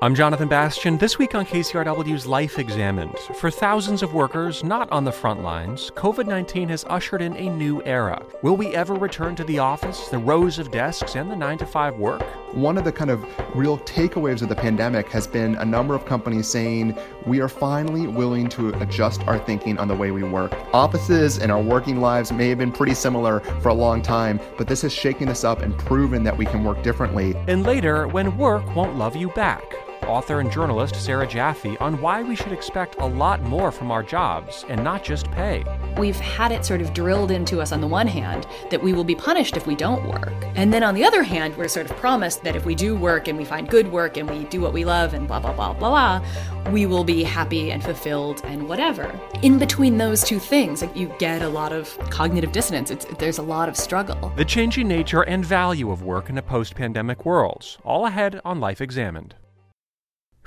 I'm Jonathan Bastian. This week on KCRW's Life Examined. For thousands of workers not on the front lines, COVID 19 has ushered in a new era. Will we ever return to the office, the rows of desks, and the 9 to 5 work? One of the kind of real takeaways of the pandemic has been a number of companies saying we are finally willing to adjust our thinking on the way we work. Offices and our working lives may have been pretty similar for a long time, but this has shaken us up and proven that we can work differently. And later, when work won't love you back author and journalist Sarah Jaffe on why we should expect a lot more from our jobs and not just pay. We've had it sort of drilled into us on the one hand that we will be punished if we don't work. And then on the other hand, we're sort of promised that if we do work and we find good work and we do what we love and blah, blah, blah, blah, blah, we will be happy and fulfilled and whatever. In between those two things, like you get a lot of cognitive dissonance. It's, there's a lot of struggle. The changing nature and value of work in a post pandemic world, all ahead on Life Examined.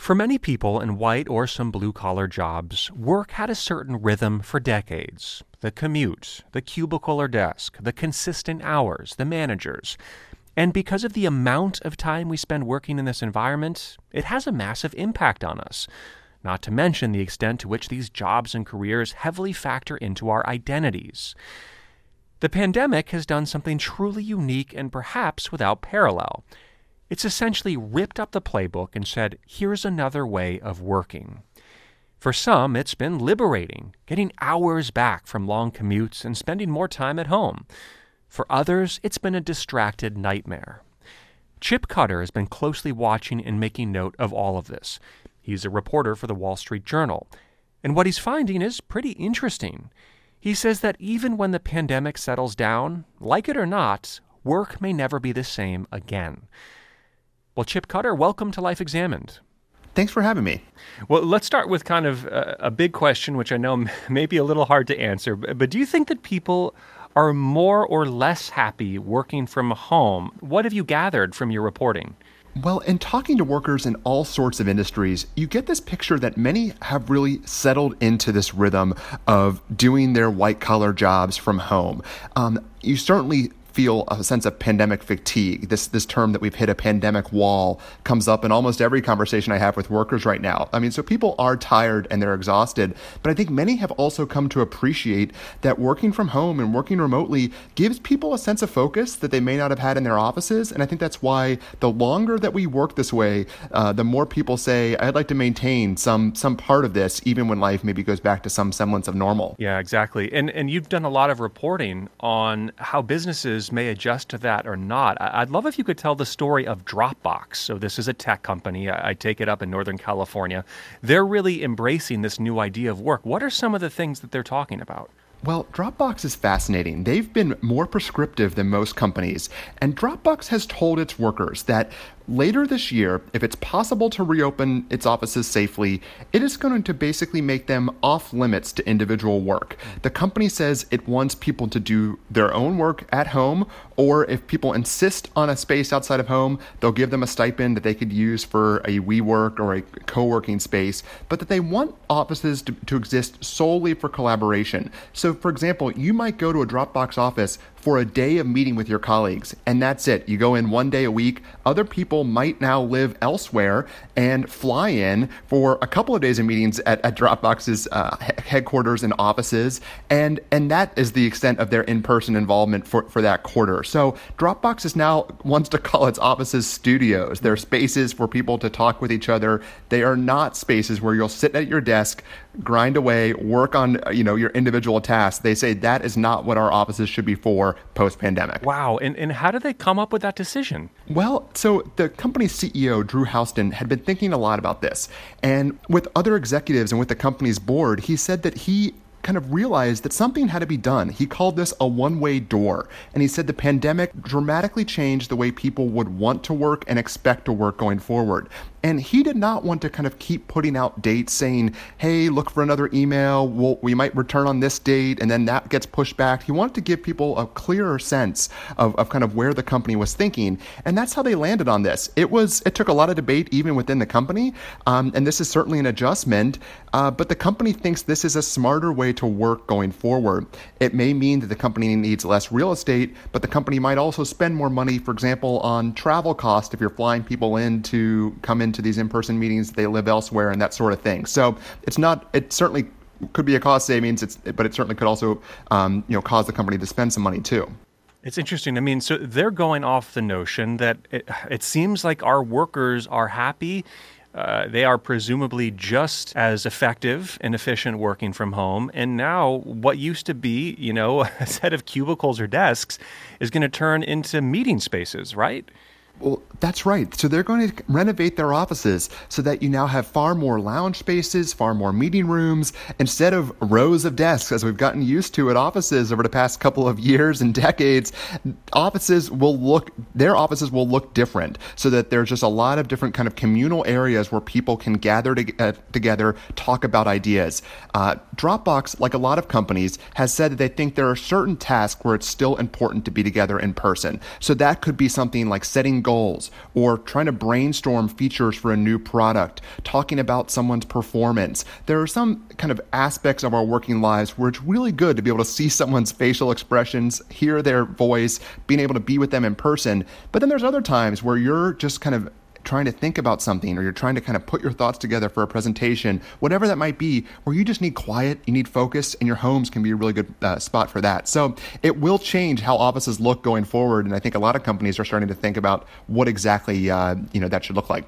For many people in white or some blue collar jobs, work had a certain rhythm for decades. The commute, the cubicle or desk, the consistent hours, the managers. And because of the amount of time we spend working in this environment, it has a massive impact on us. Not to mention the extent to which these jobs and careers heavily factor into our identities. The pandemic has done something truly unique and perhaps without parallel. It's essentially ripped up the playbook and said, here's another way of working. For some, it's been liberating, getting hours back from long commutes and spending more time at home. For others, it's been a distracted nightmare. Chip Cutter has been closely watching and making note of all of this. He's a reporter for the Wall Street Journal. And what he's finding is pretty interesting. He says that even when the pandemic settles down, like it or not, work may never be the same again. Well, Chip Cutter, welcome to Life Examined. Thanks for having me. Well, let's start with kind of a, a big question, which I know may be a little hard to answer. But do you think that people are more or less happy working from home? What have you gathered from your reporting? Well, in talking to workers in all sorts of industries, you get this picture that many have really settled into this rhythm of doing their white collar jobs from home. Um, you certainly feel a sense of pandemic fatigue. This this term that we've hit a pandemic wall comes up in almost every conversation I have with workers right now. I mean, so people are tired and they're exhausted, but I think many have also come to appreciate that working from home and working remotely gives people a sense of focus that they may not have had in their offices, and I think that's why the longer that we work this way, uh, the more people say, "I'd like to maintain some some part of this, even when life maybe goes back to some semblance of normal." Yeah, exactly. And and you've done a lot of reporting on how businesses may adjust to that or not. I'd love if you could tell the story of Dropbox. So, this is a tech company. I take it up in Northern California. They're really embracing this new idea of work. What are some of the things that they're talking about? Well, Dropbox is fascinating. They've been more prescriptive than most companies, and Dropbox has told its workers that Later this year, if it's possible to reopen its offices safely, it is going to basically make them off limits to individual work. The company says it wants people to do their own work at home, or if people insist on a space outside of home, they'll give them a stipend that they could use for a WeWork or a co working space, but that they want offices to, to exist solely for collaboration. So, for example, you might go to a Dropbox office for a day of meeting with your colleagues, and that's it. You go in one day a week. Other people might now live elsewhere and fly in for a couple of days of meetings at, at Dropbox's uh, headquarters and offices, and and that is the extent of their in-person involvement for, for that quarter. So Dropbox is now wants to call its offices studios. They're spaces for people to talk with each other. They are not spaces where you'll sit at your desk, grind away, work on uh, you know your individual tasks. They say that is not what our offices should be for post pandemic. Wow. And, and how did they come up with that decision? Well, so the company's CEO, Drew Houston, had been thinking a lot about this. And with other executives and with the company's board, he said that he kind of realized that something had to be done. He called this a one way door. And he said the pandemic dramatically changed the way people would want to work and expect to work going forward. And he did not want to kind of keep putting out dates saying, hey, look for another email. We'll, we might return on this date. And then that gets pushed back. He wanted to give people a clearer sense of, of kind of where the company was thinking. And that's how they landed on this. It was, it took a lot of debate even within the company. Um, and this is certainly an adjustment. Uh, but the company thinks this is a smarter way to work going forward. It may mean that the company needs less real estate, but the company might also spend more money, for example, on travel costs if you're flying people in to come in into these in-person meetings, they live elsewhere, and that sort of thing. So it's not. It certainly could be a cost savings. It's, but it certainly could also, um, you know, cause the company to spend some money too. It's interesting. I mean, so they're going off the notion that it, it seems like our workers are happy. Uh, they are presumably just as effective and efficient working from home. And now, what used to be, you know, a set of cubicles or desks is going to turn into meeting spaces, right? Well, that's right. So they're going to renovate their offices so that you now have far more lounge spaces, far more meeting rooms, instead of rows of desks as we've gotten used to at offices over the past couple of years and decades. Offices will look, their offices will look different so that there's just a lot of different kind of communal areas where people can gather to, uh, together, talk about ideas. Uh, Dropbox, like a lot of companies, has said that they think there are certain tasks where it's still important to be together in person. So that could be something like setting goals goals or trying to brainstorm features for a new product, talking about someone's performance. There are some kind of aspects of our working lives where it's really good to be able to see someone's facial expressions, hear their voice, being able to be with them in person. But then there's other times where you're just kind of trying to think about something or you're trying to kind of put your thoughts together for a presentation, whatever that might be, where you just need quiet, you need focus, and your homes can be a really good uh, spot for that. So it will change how offices look going forward, and I think a lot of companies are starting to think about what exactly uh, you know that should look like.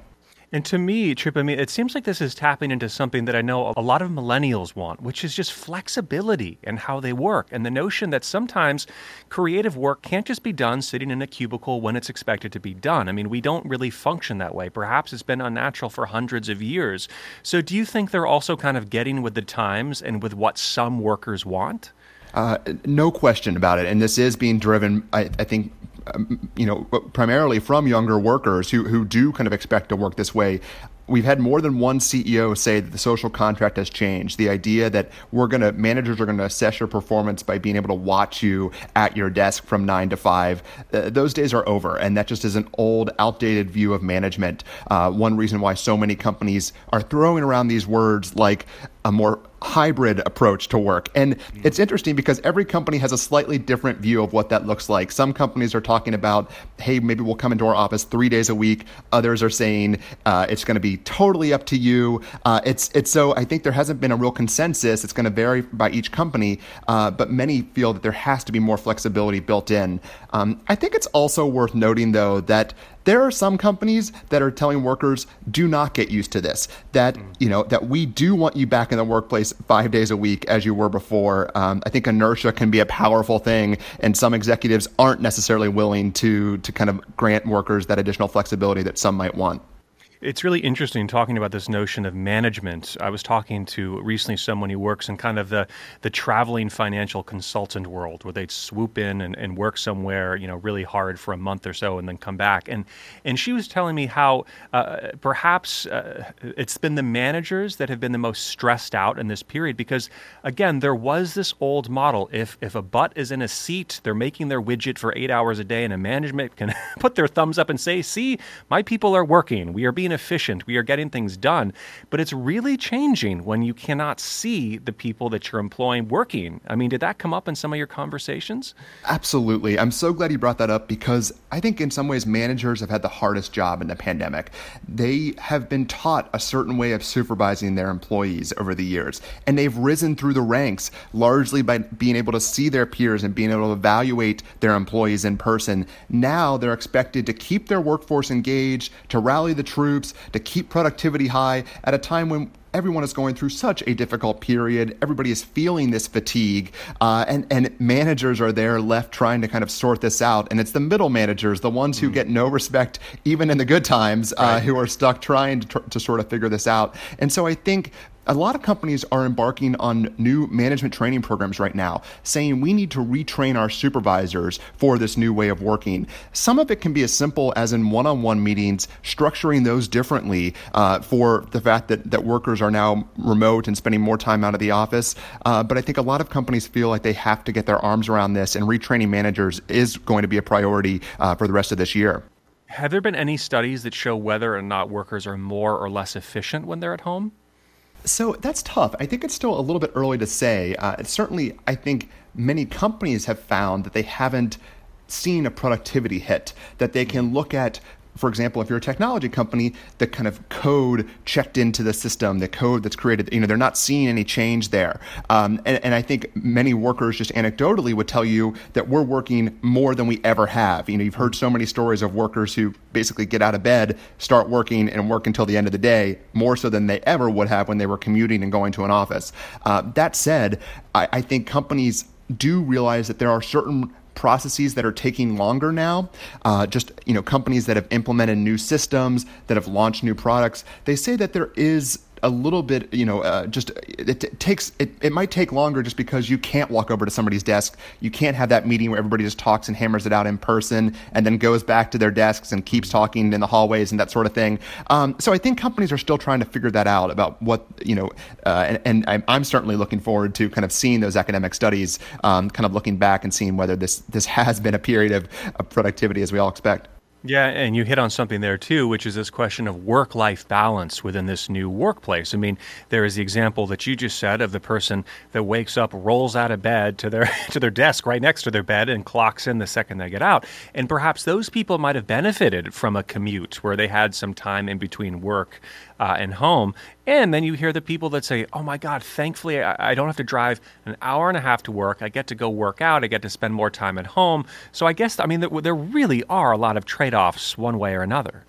And to me, Chip, I mean, it seems like this is tapping into something that I know a lot of millennials want, which is just flexibility and how they work. And the notion that sometimes creative work can't just be done sitting in a cubicle when it's expected to be done. I mean, we don't really function that way. Perhaps it's been unnatural for hundreds of years. So do you think they're also kind of getting with the times and with what some workers want? Uh, no question about it. And this is being driven, I, I think, um, you know, primarily from younger workers who, who do kind of expect to work this way. We've had more than one CEO say that the social contract has changed. The idea that we're going to, managers are going to assess your performance by being able to watch you at your desk from nine to five, uh, those days are over. And that just is an old, outdated view of management. Uh, one reason why so many companies are throwing around these words like a more hybrid approach to work. And it's interesting because every company has a slightly different view of what that looks like. Some companies are talking about, hey, maybe we'll come into our office three days a week. Others are saying uh, it's going to be totally up to you. Uh, it's it's so I think there hasn't been a real consensus. It's going to vary by each company, uh, but many feel that there has to be more flexibility built in. Um, I think it's also worth noting though that there are some companies that are telling workers do not get used to this. That mm. you know that we do want you back in the workplace five days a week as you were before. Um, I think inertia can be a powerful thing, and some executives aren't necessarily willing to to kind of grant workers that additional flexibility that some might want. It's really interesting talking about this notion of management. I was talking to recently someone who works in kind of the, the traveling financial consultant world where they'd swoop in and, and work somewhere, you know, really hard for a month or so and then come back. And, and she was telling me how uh, perhaps uh, it's been the managers that have been the most stressed out in this period because, again, there was this old model. If, if a butt is in a seat, they're making their widget for eight hours a day and a management can put their thumbs up and say, see, my people are working. We are being efficient. We are getting things done. But it's really changing when you cannot see the people that you're employing working. I mean, did that come up in some of your conversations? Absolutely. I'm so glad you brought that up because I think in some ways managers have had the hardest job in the pandemic. They have been taught a certain way of supervising their employees over the years, and they've risen through the ranks largely by being able to see their peers and being able to evaluate their employees in person. Now they're expected to keep their workforce engaged, to rally the troops to keep productivity high at a time when everyone is going through such a difficult period. Everybody is feeling this fatigue, uh, and and managers are there left trying to kind of sort this out. And it's the middle managers, the ones who mm. get no respect even in the good times, uh, right. who are stuck trying to, to sort of figure this out. And so I think a lot of companies are embarking on new management training programs right now, saying we need to retrain our supervisors for this new way of working. Some of it can be as simple as in one on one meetings, structuring those differently uh, for the fact that, that workers are now remote and spending more time out of the office. Uh, but I think a lot of companies feel like they have to get their arms around this, and retraining managers is going to be a priority uh, for the rest of this year. Have there been any studies that show whether or not workers are more or less efficient when they're at home? So that's tough. I think it's still a little bit early to say. Uh, certainly, I think many companies have found that they haven't seen a productivity hit, that they can look at for example, if you're a technology company, the kind of code checked into the system, the code that's created, you know, they're not seeing any change there. Um, and, and, I think many workers just anecdotally would tell you that we're working more than we ever have. You know, you've heard so many stories of workers who basically get out of bed, start working, and work until the end of the day, more so than they ever would have when they were commuting and going to an office. Uh, that said, I, I think companies do realize that there are certain processes that are taking longer now. Uh, just you know, companies that have implemented new systems, that have launched new products. They say that there is a little bit, you know, uh, just it, it takes it, it might take longer just because you can't walk over to somebody's desk. You can't have that meeting where everybody just talks and hammers it out in person and then goes back to their desks and keeps talking in the hallways and that sort of thing. Um, so I think companies are still trying to figure that out about what you know, uh, and, and I'm, I'm, certainly looking forward to kind of seeing those academic studies, um, kind of looking back and seeing whether this this has been a period of, of productivity as we all expect. Yeah, and you hit on something there too, which is this question of work life balance within this new workplace. I mean, there is the example that you just said of the person that wakes up, rolls out of bed to their to their desk right next to their bed and clocks in the second they get out. And perhaps those people might have benefited from a commute where they had some time in between work uh, and home. And then you hear the people that say, oh my God, thankfully I, I, don't have to drive an hour and a half to work. I get to go work out. I get to spend more time at home. So I guess, I mean, there, there really are a lot of trade offs one way or another.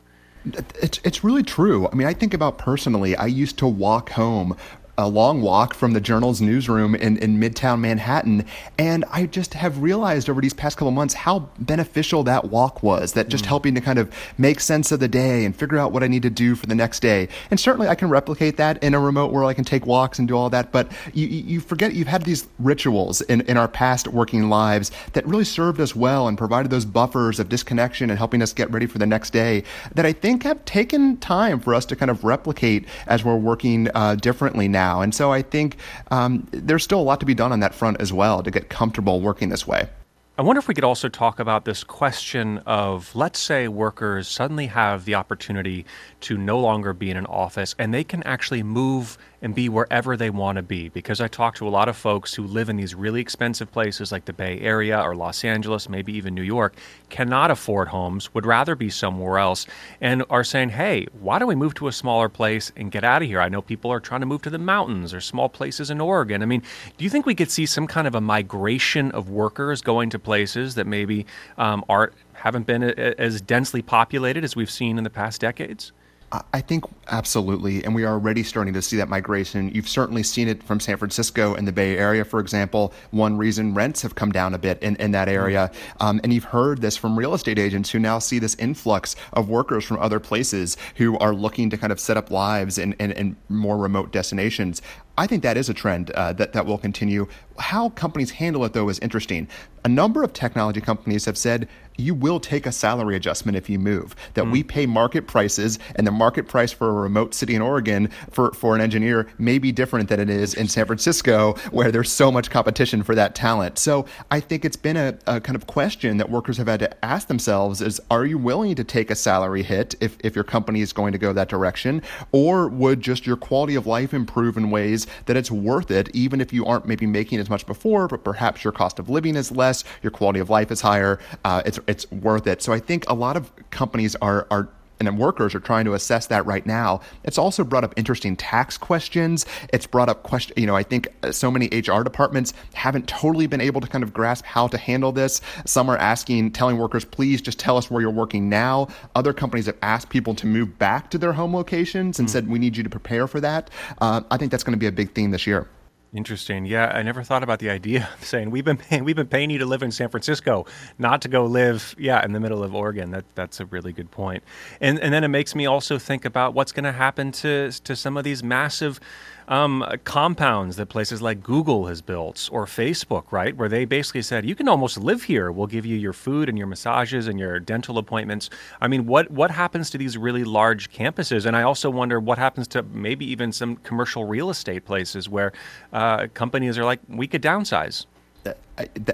It's, it's really true. I mean, I think about personally, I used to walk home a long walk from the Journal's newsroom in, in Midtown Manhattan. And I just have realized over these past couple months how beneficial that walk was, that just mm. helping to kind of make sense of the day and figure out what I need to do for the next day. And certainly I can replicate that in a remote world. I can take walks and do all that. But you, you forget you've had these rituals in, in our past working lives that really served us well and provided those buffers of disconnection and helping us get ready for the next day that I think have taken time for us to kind of replicate as we're working uh, differently now now. And so I think um, there's still a lot to be done on that front as well to get comfortable working this way. I wonder if we could also talk about this question of let's say workers suddenly have the opportunity to no longer be in an office and they can actually move and be wherever they want to be. Because I talk to a lot of folks who live in these really expensive places like the Bay Area or Los Angeles, maybe even New York, cannot afford homes, would rather be somewhere else, and are saying, hey, why don't we move to a smaller place and get out of here? I know people are trying to move to the mountains or small places in Oregon. I mean, do you think we could see some kind of a migration of workers going to places that maybe um, aren't haven't been as densely populated as we've seen in the past decades? I think absolutely, and we are already starting to see that migration. You've certainly seen it from San Francisco and the Bay Area, for example. One reason rents have come down a bit in, in that area. Um, and you've heard this from real estate agents who now see this influx of workers from other places who are looking to kind of set up lives in, in, in more remote destinations. I think that is a trend uh, that, that will continue. How companies handle it, though, is interesting. A number of technology companies have said you will take a salary adjustment if you move, that mm. we pay market prices, and the market price for a remote city in Oregon for, for an engineer may be different than it is in San Francisco, where there's so much competition for that talent. So I think it's been a, a kind of question that workers have had to ask themselves is, are you willing to take a salary hit if, if your company is going to go that direction? Or would just your quality of life improve in ways that it's worth it, even if you aren't maybe making as much before, but perhaps your cost of living is less, your quality of life is higher, uh, it's, it's worth it. So I think a lot of companies are, are and workers are trying to assess that right now. It's also brought up interesting tax questions. It's brought up question, you know, I think uh, so many HR departments haven't totally been able to kind of grasp how to handle this. Some are asking, telling workers, please just tell us where you're working now. Other companies have asked people to move back to their home locations and mm. said, we need you to prepare for that. Uh, I think that's going to be a big theme this year. Interesting. Yeah, I never thought about the idea of saying we've been paying we've been paying you to live in San Francisco, not to go live yeah in the middle of Oregon. That that's a really good point. And and then it makes me also think about what's going to happen to to some of these massive um, compounds that places like Google has built or Facebook, right? Where they basically said, you can almost live here. We'll give you your food and your massages and your dental appointments. I mean, what, what happens to these really large campuses? And I also wonder what happens to maybe even some commercial real estate places where uh, companies are like, we could downsize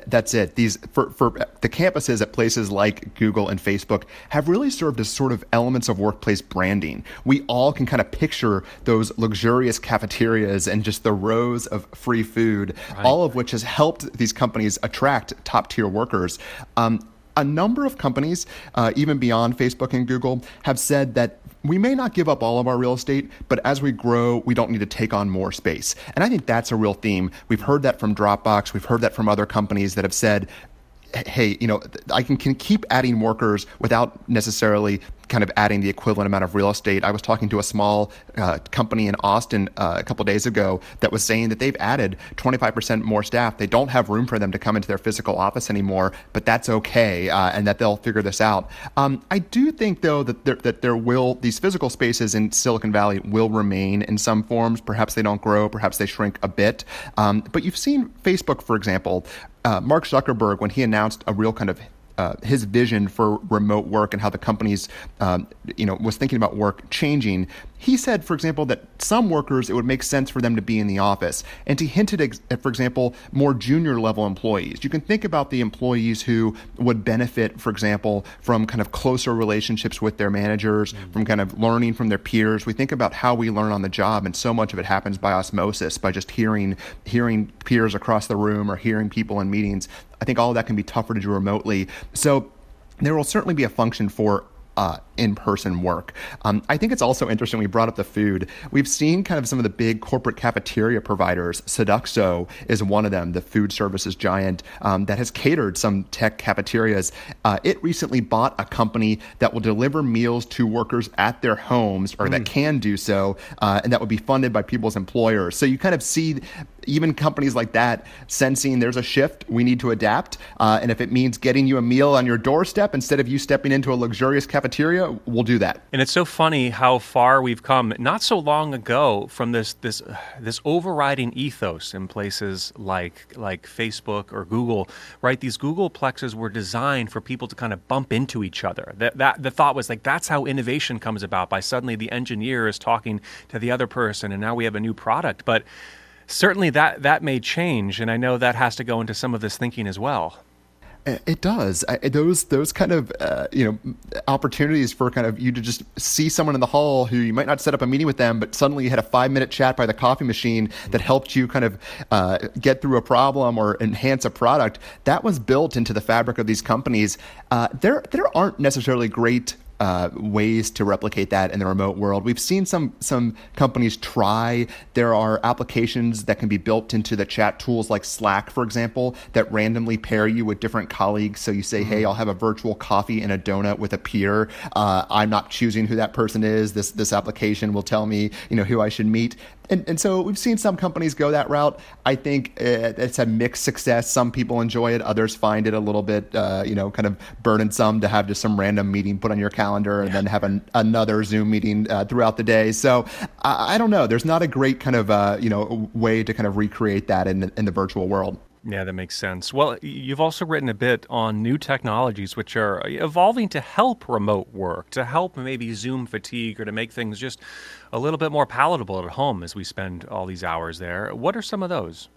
that's it. These for for the campuses at places like Google and Facebook have really served as sort of elements of workplace branding. We all can kind of picture those luxurious cafeterias and just the rows of free food, right. all of which has helped these companies attract top tier workers. Um, a number of companies, uh, even beyond Facebook and Google, have said that we may not give up all of our real estate, but as we grow, we don't need to take on more space. And I think that's a real theme. We've heard that from Dropbox. We've heard that from other companies that have said, hey, you know, I can, can keep adding workers without necessarily kind of adding the equivalent amount of real estate. I was talking to a small uh, company in Austin uh, a couple days ago that was saying that they've added 25% more staff. They don't have room for them to come into their physical office anymore, but that's okay, uh, and that they'll figure this out. Um, I do think, though, that there, that there will these physical spaces in Silicon Valley will remain in some forms. Perhaps they don't grow, perhaps they shrink a bit. Um, but you've seen Facebook, for example. Uh, Mark Zuckerberg, when he announced a real kind of uh, his vision for remote work and how the companies, um, you know, was thinking about work changing. He said, for example, that some workers it would make sense for them to be in the office, and he hinted at, for example, more junior level employees. You can think about the employees who would benefit, for example, from kind of closer relationships with their managers, mm-hmm. from kind of learning from their peers. We think about how we learn on the job, and so much of it happens by osmosis, by just hearing hearing peers across the room or hearing people in meetings. I think all of that can be tougher to do remotely. So there will certainly be a function for uh, in person work. Um, I think it's also interesting. We brought up the food. We've seen kind of some of the big corporate cafeteria providers. Sodexo is one of them, the food services giant um, that has catered some tech cafeterias. Uh, it recently bought a company that will deliver meals to workers at their homes, or mm. that can do so, uh, and that would be funded by people's employers. So you kind of see even companies like that sensing there's a shift, we need to adapt. Uh, and if it means getting you a meal on your doorstep instead of you stepping into a luxurious cafeteria, Uh, we'll do that. And it's so funny how far we've come not so long ago from this this this overriding ethos in places like like Facebook or Google, right? These Googleplexes were designed for people to kind of bump into each other. That that the thought was like that's how innovation comes about by suddenly the engineer is talking to the other person and now we have a new product. But certainly that that may change, and I know that has to go into some of this thinking as well. It does. I, those those kind of uh, you know opportunities for kind of you to just see someone in the hall who you might not set up a meeting with them, but suddenly you had a five minute chat by the coffee machine that helped you kind of uh, get through a problem or enhance a product. That was built into the fabric of these companies. Uh, there there aren't necessarily great uh, ways to replicate that in the remote world. We've seen some some companies try. There are applications that can be built into the chat tools like Slack, for example, that randomly pair you with different colleagues. So you say, "Hey, mm-hmm. I'll have a virtual coffee and a donut with a peer. Uh, I'm not choosing who that person is. This this application will tell me, you know, who I should meet." And, and so we've seen some companies go that route. I think uh, it's a mixed success. Some people enjoy it, others find it a little bit, uh, you know, kind of burdensome to have just some random meeting put on your calendar and yeah. then have an, another Zoom meeting uh, throughout the day. So I, I, don't know. There's not a great kind of, uh, you know, way to kind of recreate that in, in the virtual world. Yeah, that makes sense. Well, you've also written a bit on new technologies which are evolving to help remote work, to help maybe Zoom fatigue, or to make things just a little bit more palatable at home as we spend all these hours there. What are some of those?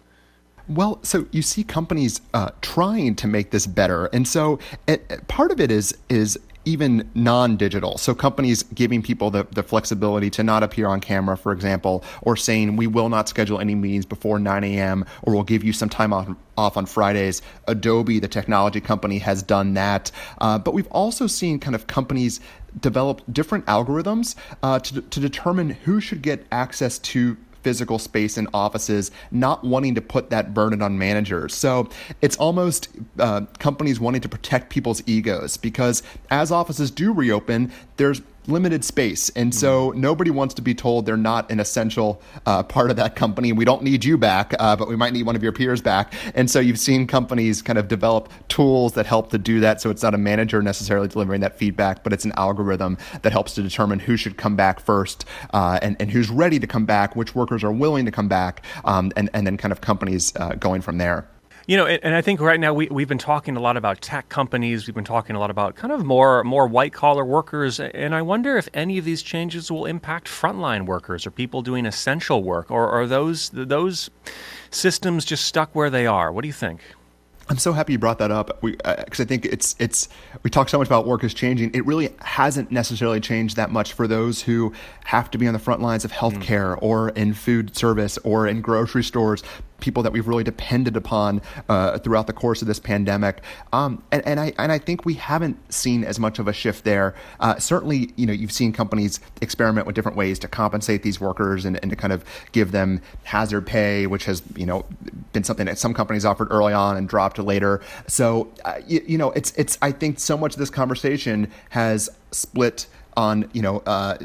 Well, so you see companies uh, trying to make this better, and so it, part of it is is even non-digital. So companies giving people the, the flexibility to not appear on camera, for example, or saying we will not schedule any meetings before 9 a.m. or we'll give you some time off, off on Fridays. Adobe, the technology company, has done that. Uh, but we've also seen kind of companies develop different algorithms uh, to, to determine who should get access to physical space in offices, not wanting to put that burden on managers. So it's almost uh, companies wanting to protect people's egos because as offices do reopen, there's limited space. And so mm-hmm. nobody wants to be told they're not an essential uh, part of that company. We don't need you back, uh, but we might need one of your peers back. And so you've seen companies kind of develop tools that help to do that. So it's not a manager necessarily delivering that feedback, but it's an algorithm that helps to determine who should come back first uh, and, and who's ready to come back, which workers are willing to come back, um, and, and then kind of companies uh, going from there. You know, and I think right now we, we've been talking a lot about tech companies. We've been talking a lot about kind of more more white collar workers, and I wonder if any of these changes will impact frontline workers or people doing essential work, or are those those systems just stuck where they are? What do you think? I'm so happy you brought that up because uh, I think it's it's we talk so much about work is changing. It really hasn't necessarily changed that much for those who have to be on the front lines of healthcare mm. or in food service or in grocery stores people that we've really depended upon uh, throughout the course of this pandemic. Um, and, and I and I think we haven't seen as much of a shift there. Uh, certainly, you know, you've seen companies experiment with different ways to compensate these workers and, and to kind of give them hazard pay, which has you know been something that some companies offered early on and dropped later. So uh, you, you know, it's it's I think so much of this conversation has split on you know uh,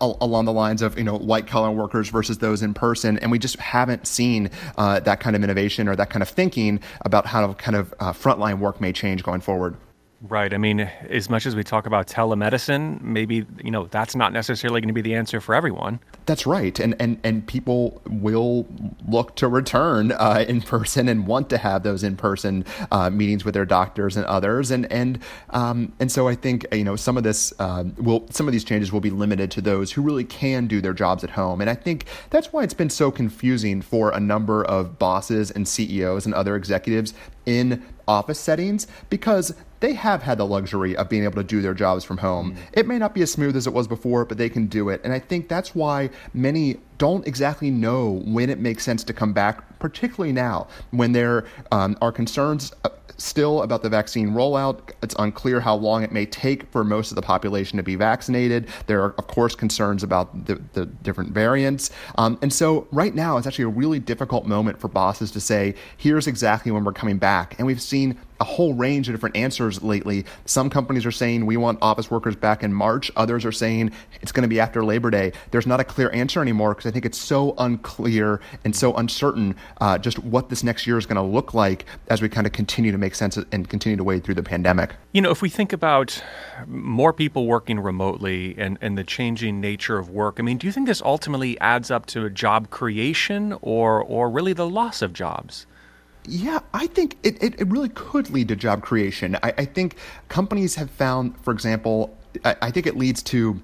along the lines of you know white collar workers versus those in person, and we just haven't seen uh, that kind of innovation or that kind of thinking about how kind of uh, frontline work may change going forward. Right. I mean, as much as we talk about telemedicine, maybe you know that's not necessarily going to be the answer for everyone. That's right, and and and people will look to return uh, in person and want to have those in person uh, meetings with their doctors and others, and and um, and so I think you know some of this uh, will some of these changes will be limited to those who really can do their jobs at home, and I think that's why it's been so confusing for a number of bosses and CEOs and other executives in office settings because they have had the luxury of being able to do their jobs from home. Mm. It may not be as smooth as it was before, but they can do it. And I think that's why many don't exactly know when it makes sense to come back, particularly now when there um, are concerns uh, still about the vaccine rollout. It's unclear how long it may take for most of the population to be vaccinated. There are, of course, concerns about the, the different variants. Um, and so, right now, it's actually a really difficult moment for bosses to say, here's exactly when we're coming back. And we've seen a whole range of different answers lately. Some companies are saying we want office workers back in March. Others are saying it's going to be after Labor Day. There's not a clear answer anymore because I think it's so unclear and so uncertain uh, just what this next year is going to look like as we kind of continue to make sense and continue to wade through the pandemic. You know, if we think about more people working remotely and, and the changing nature of work, I mean, do you think this ultimately adds up to job creation or, or really the loss of jobs? Yeah, I think it, it, it, really could lead to job creation. I, I think companies have found, for example, I, I think it leads to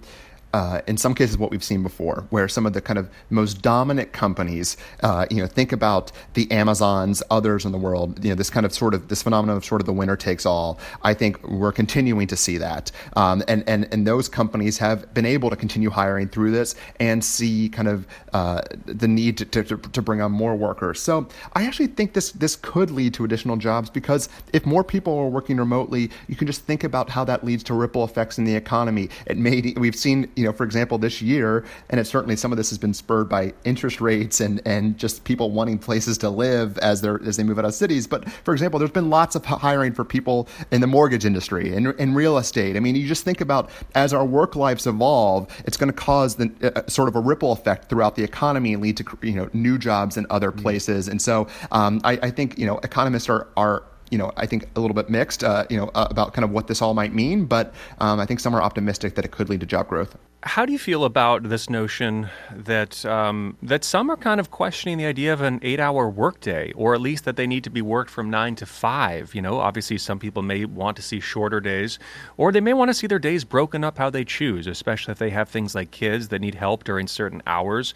uh, in some cases what we've seen before, where some of the kind of most dominant companies, uh, you know, think about the Amazons, others in the world, you know, this kind of sort of this phenomenon of sort of the winner takes all. I think we're continuing to see that, um, and and and those companies have been able to continue hiring through this and see kind of uh, the need to, to, to bring on more workers. So I actually think this this could lead to additional jobs because if more people are working remotely, you can just think about how that leads to ripple effects in the economy. It may we've seen you know, for example, this year, and it's certainly some of this has been spurred by interest rates and and just people wanting places to live as they as they move out of cities. But for example, there's been lots of hiring for people in the mortgage industry and in real estate. I mean, you just think about as our work lives evolve, it's going to cause the uh, sort of a ripple effect throughout the economy and lead to you know new jobs in other mm-hmm. places. And so um, I, I think you know economists are are you know, I think a little bit mixed, uh, you know, uh, about kind of what this all might mean. But um, I think some are optimistic that it could lead to job growth. How do you feel about this notion that um, that some are kind of questioning the idea of an eight-hour workday, or at least that they need to be worked from nine to five? You know, obviously, some people may want to see shorter days, or they may want to see their days broken up how they choose, especially if they have things like kids that need help during certain hours.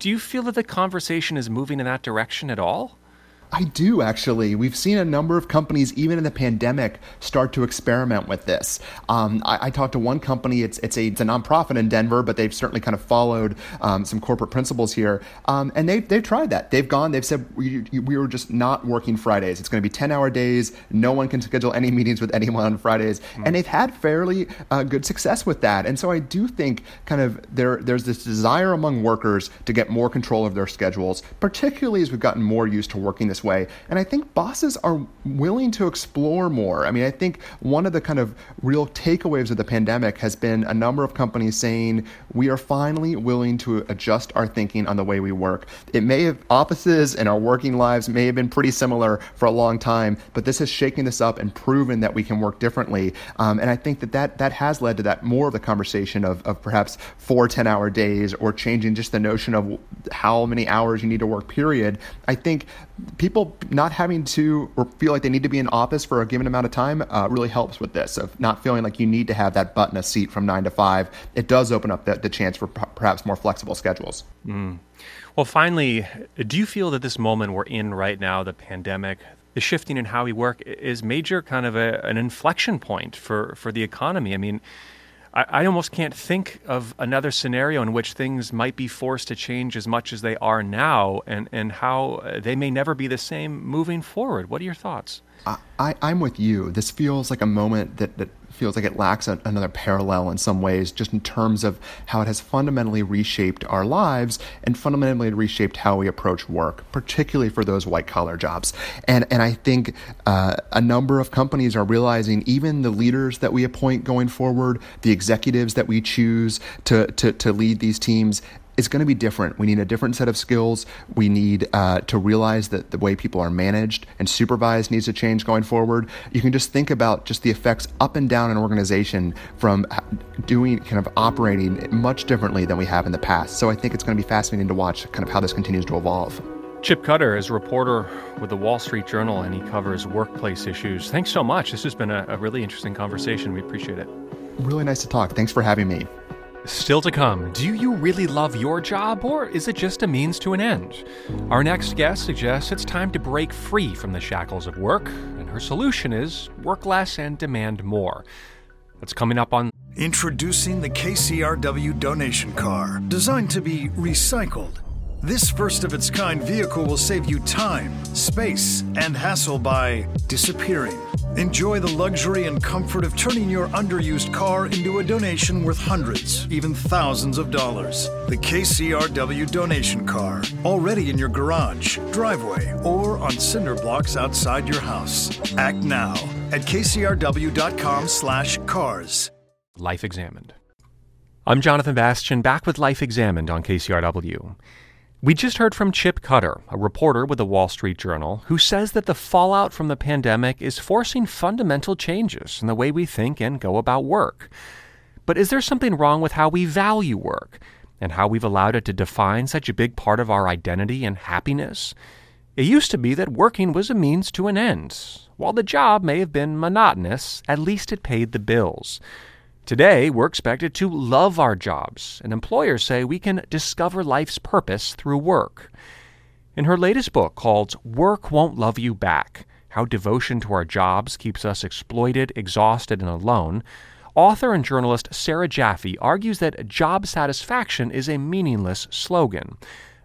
Do you feel that the conversation is moving in that direction at all? I do actually. We've seen a number of companies, even in the pandemic, start to experiment with this. Um, I, I, talked to one company. It's it's a it's a nonprofit in Denver, but they've certainly kind of followed um, some corporate principles here. Um, and they they've tried that. They've gone. They've said we we were just not working Fridays. It's going to be ten hour days. No one can schedule any meetings with anyone on Fridays. Mm-hmm. And they've had fairly uh, good success with that. And so I do think kind of there there's this desire among workers to get more control of their schedules, particularly as we've gotten more used to working this way. And I think bosses are willing to explore more. I mean, I think one of the kind of real takeaways of the pandemic has been a number of companies saying we are finally willing to adjust our thinking on the way we work. It may have offices and our working lives may have been pretty similar for a long time, but this has shaken this up and proven that we can work differently. Um, and I think that, that that has led to that more of the conversation of, of perhaps four 10 hour days or changing just the notion of how many hours you need to work, period. I think people not having to or feel like they need to be in office for a given amount of time uh, really helps with this. Of not feeling like you need to have that button a seat from nine to five it does open up the, the chance for p- perhaps more flexible schedules. Mm. well finally do you feel that this moment we're in right now the pandemic the shifting in how we work is major kind of a, an inflection point for, for the economy? I mean I, I, almost can't think of another scenario in which things might be forced to change as much as they are now, and and how uh, they may never be the same moving forward. What are your thoughts? I, I'm with you. This feels like a moment that, that feels like it lacks a, another parallel in some ways, just in terms of how it has fundamentally reshaped our lives and fundamentally reshaped how we approach work, particularly for those white collar jobs. And and I think uh, a number of companies are realizing, even the leaders that we appoint going forward, the executives that we choose to to, to lead these teams, it's going to be different. We need a different set of skills. We need uh, to realize that the way people are managed and supervised needs to change going forward. You can just think about just the effects up and down an organization from doing kind of operating much differently than we have in the past. So I think it's going to be fascinating to watch kind of how this continues to evolve. Chip Cutter is a reporter with the Wall Street Journal and he covers workplace issues. Thanks so much. This has been a, a really interesting conversation. We appreciate it. Really nice to talk. Thanks for having me. Still to come, do you really love your job or is it just a means to an end? Our next guest suggests it's time to break free from the shackles of work, and her solution is work less and demand more. That's coming up on. Introducing the KCRW donation car, designed to be recycled. This first of its kind vehicle will save you time, space, and hassle by disappearing Enjoy the luxury and comfort of turning your underused car into a donation worth hundreds, even thousands of dollars. The KCRW donation car, already in your garage, driveway, or on cinder blocks outside your house. Act now at kcrw.com/cars. Life Examined. I'm Jonathan Bastian, back with Life Examined on KCRW. We just heard from Chip Cutter, a reporter with the Wall Street Journal, who says that the fallout from the pandemic is forcing fundamental changes in the way we think and go about work. But is there something wrong with how we value work and how we've allowed it to define such a big part of our identity and happiness? It used to be that working was a means to an end. While the job may have been monotonous, at least it paid the bills. Today, we're expected to love our jobs, and employers say we can discover life's purpose through work. In her latest book called Work Won't Love You Back How Devotion to Our Jobs Keeps Us Exploited, Exhausted, and Alone, author and journalist Sarah Jaffe argues that job satisfaction is a meaningless slogan.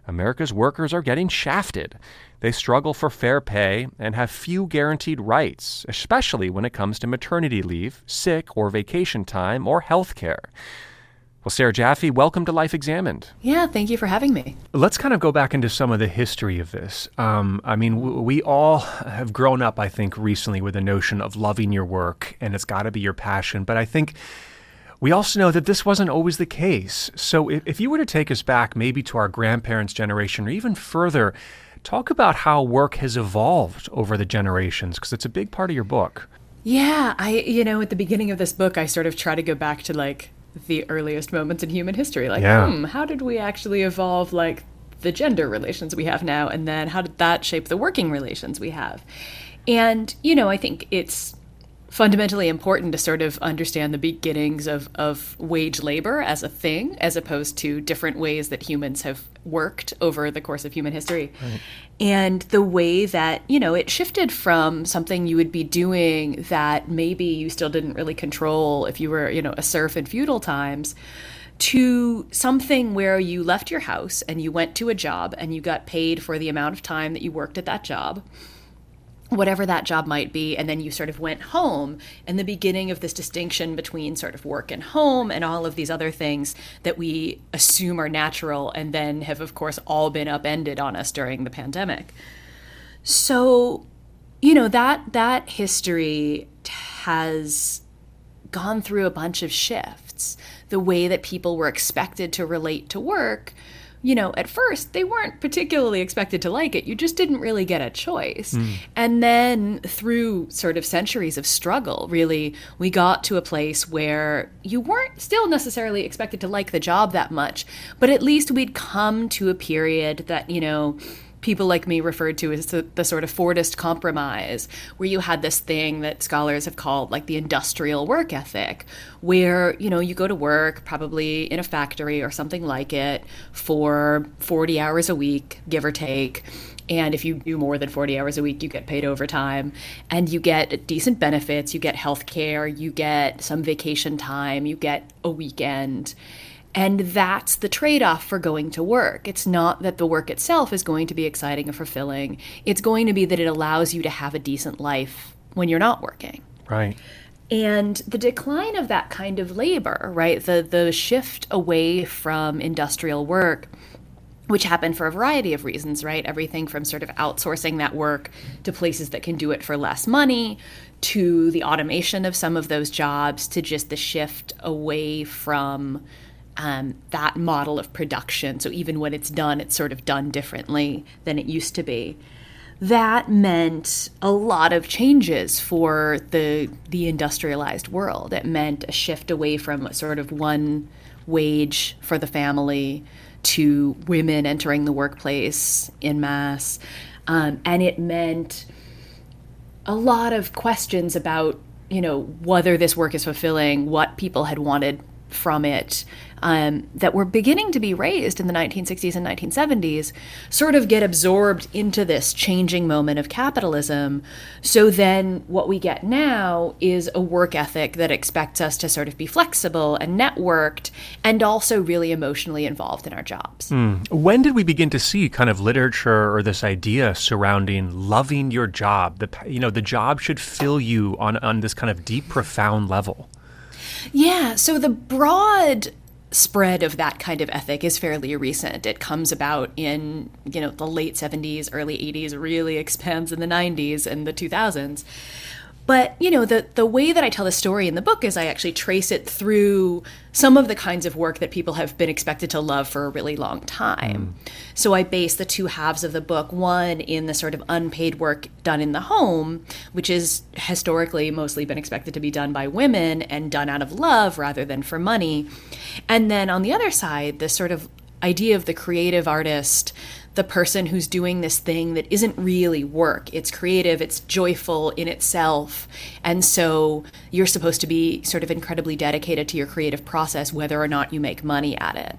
America's workers are getting shafted. They struggle for fair pay and have few guaranteed rights, especially when it comes to maternity leave, sick or vacation time, or health care. Well, Sarah Jaffe, welcome to Life Examined. Yeah, thank you for having me. Let's kind of go back into some of the history of this. Um, I mean, w- we all have grown up, I think, recently with the notion of loving your work and it's got to be your passion. But I think we also know that this wasn't always the case. So if, if you were to take us back maybe to our grandparents' generation or even further, Talk about how work has evolved over the generations, because it's a big part of your book. Yeah, I, you know, at the beginning of this book, I sort of try to go back to like the earliest moments in human history. Like, yeah. hmm, how did we actually evolve like the gender relations we have now? And then how did that shape the working relations we have? And, you know, I think it's fundamentally important to sort of understand the beginnings of, of wage labor as a thing, as opposed to different ways that humans have worked over the course of human history. Right. And the way that, you know, it shifted from something you would be doing that maybe you still didn't really control if you were, you know, a serf in feudal times to something where you left your house and you went to a job and you got paid for the amount of time that you worked at that job whatever that job might be and then you sort of went home and the beginning of this distinction between sort of work and home and all of these other things that we assume are natural and then have of course all been upended on us during the pandemic. So you know that that history has gone through a bunch of shifts. The way that people were expected to relate to work you know, at first they weren't particularly expected to like it. You just didn't really get a choice. Mm. And then through sort of centuries of struggle, really, we got to a place where you weren't still necessarily expected to like the job that much, but at least we'd come to a period that, you know, people like me referred to as the, the, sort of Fordist compromise, where you had this thing that scholars have called like the industrial work ethic, where, you know, you go to work probably in a factory or something like it for 40 hours a week, give or take. And if you do more than 40 hours a week, you get paid overtime and you get decent benefits. You get health care, you get some vacation time, you get a weekend. And that's the trade off for going to work. It's not that the work itself is going to be exciting and fulfilling, it's going to be that it allows you to have a decent life when you're not working. Right. And the decline of that kind of labor, right? The the shift away from industrial work which happened for a variety of reasons, right? Everything from sort of outsourcing that work to places that can do it for less money, to the automation of some of those jobs, to just the shift away from um, that model of production. So even when it's done, it's sort of done differently than it used to be. That meant a lot of changes for the the industrialized world. It meant a shift away from sort of one wage for the family to women entering the workplace in mass. Um, and it meant a lot of questions about, you know, whether this work is fulfilling what people had wanted from it um, that were beginning to be raised in the 1960s and 1970s sort of get absorbed into this changing moment of capitalism. So then what we get now is a work ethic that expects us to sort of be flexible and networked and also really emotionally involved in our jobs. Mm. When did we begin to see kind of literature or this idea surrounding loving your job? The you know the job should fill you on on this kind of deep profound level. Yeah, so the broad spread of that kind of ethic is fairly recent. It comes about in, you know, the late 70s, early 80s, really expands in the 90s and the 2000s. But, you know, the the way that I tell the story in the book is I actually trace it through some of the kinds of work that people have been expected to love for a really long time. Mm. So I base the two halves of the book one in the sort of unpaid work done in the home, which is historically mostly been expected to be done by women and done out of love rather than for money. And then on the other side, the sort of idea of the creative artist the person who's doing this thing that isn't really work. It's creative, it's joyful in itself. And so you're supposed to be sort of incredibly dedicated to your creative process, whether or not you make money at it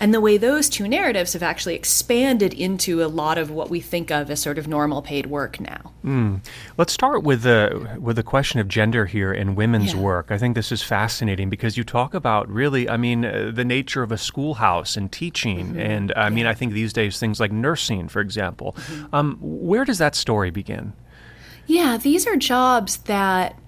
and the way those two narratives have actually expanded into a lot of what we think of as sort of normal paid work now. Mm. Let's start with the with the question of gender here in women's yeah. work. I think this is fascinating because you talk about really, I mean, uh, the nature of a schoolhouse and teaching, mm-hmm. and I yeah. mean, I think these days things like nursing, for example. Mm-hmm. Um, where does that story begin? Yeah, these are jobs that